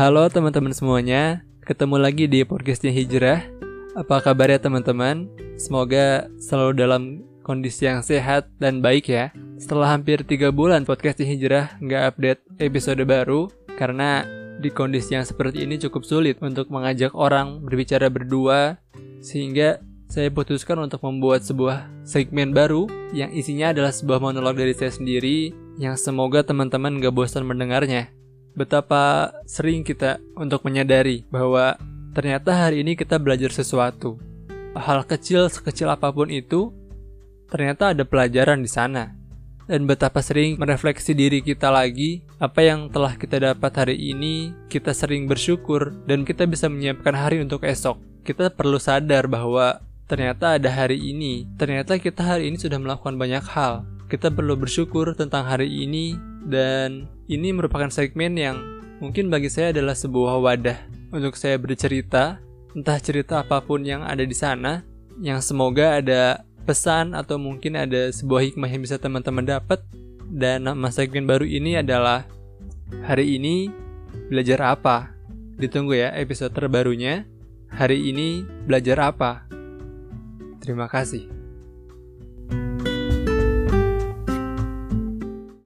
Halo teman-teman semuanya, ketemu lagi di podcastnya Hijrah. Apa kabarnya teman-teman? Semoga selalu dalam kondisi yang sehat dan baik ya. Setelah hampir 3 bulan podcastnya Hijrah nggak update episode baru, karena di kondisi yang seperti ini cukup sulit untuk mengajak orang berbicara berdua, sehingga saya putuskan untuk membuat sebuah segmen baru yang isinya adalah sebuah monolog dari saya sendiri yang semoga teman-teman gak bosan mendengarnya betapa sering kita untuk menyadari bahwa ternyata hari ini kita belajar sesuatu. Hal kecil sekecil apa pun itu, ternyata ada pelajaran di sana. Dan betapa sering merefleksi diri kita lagi, apa yang telah kita dapat hari ini, kita sering bersyukur, dan kita bisa menyiapkan hari untuk esok. Kita perlu sadar bahwa ternyata ada hari ini, ternyata kita hari ini sudah melakukan banyak hal. Kita perlu bersyukur tentang hari ini, dan ini merupakan segmen yang mungkin bagi saya adalah sebuah wadah untuk saya bercerita, entah cerita apa pun yang ada di sana, yang semoga ada pesan atau mungkin ada sebuah hikmah yang bisa teman-teman dapat. Dan nama segmen baru ini adalah hari ini belajar apa? Ditunggu ya episode terbarunya. Hari ini belajar apa? Terima kasih.